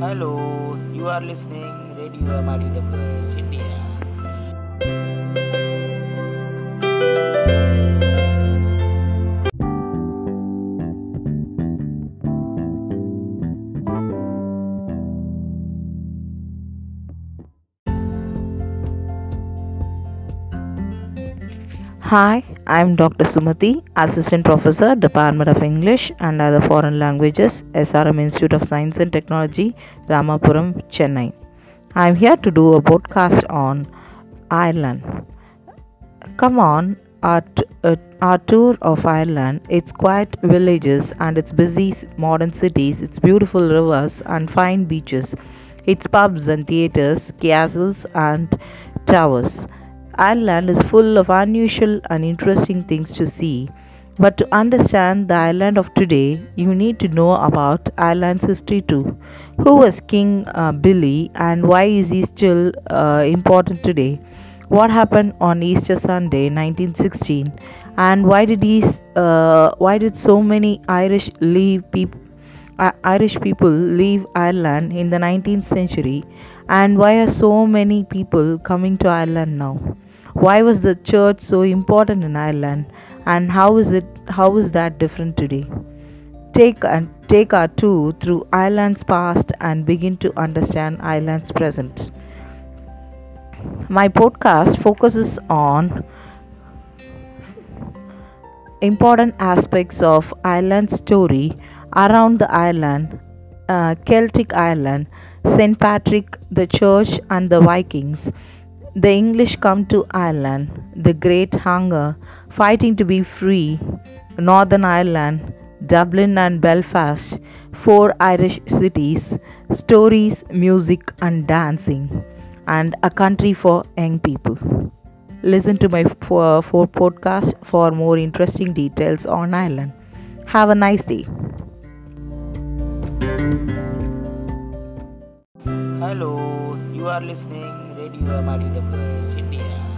Hello, you are listening Radio MRDWS India. Hi, I'm Dr. Sumati, Assistant Professor, Department of English and Other Foreign Languages, SRM Institute of Science and Technology, Ramapuram, Chennai. I'm here to do a podcast on Ireland. Come on, our, t- uh, our tour of Ireland, its quiet villages and its busy modern cities, its beautiful rivers and fine beaches, its pubs and theatres, castles and towers. Ireland is full of unusual and interesting things to see. But to understand the Ireland of today, you need to know about Ireland's history too. Who was King uh, Billy and why is he still uh, important today? What happened on Easter Sunday 1916 and why did he, uh, why did so many Irish leave people Irish people leave Ireland in the 19th century and why are so many people coming to Ireland now? Why was the church so important in Ireland and how is it how is that different today? Take and take our tour through Ireland's past and begin to understand Ireland's present. My podcast focuses on important aspects of Ireland's story around the island, uh, Celtic Ireland, St. Patrick, the Church, and the Vikings. The English come to Ireland, the Great Hunger, fighting to be free, Northern Ireland, Dublin and Belfast, four Irish cities, stories, music, and dancing, and a country for young people. Listen to my uh, four, four podcast for more interesting details on Ireland. Have a nice day. Hello, you are listening Radio MRDWS India.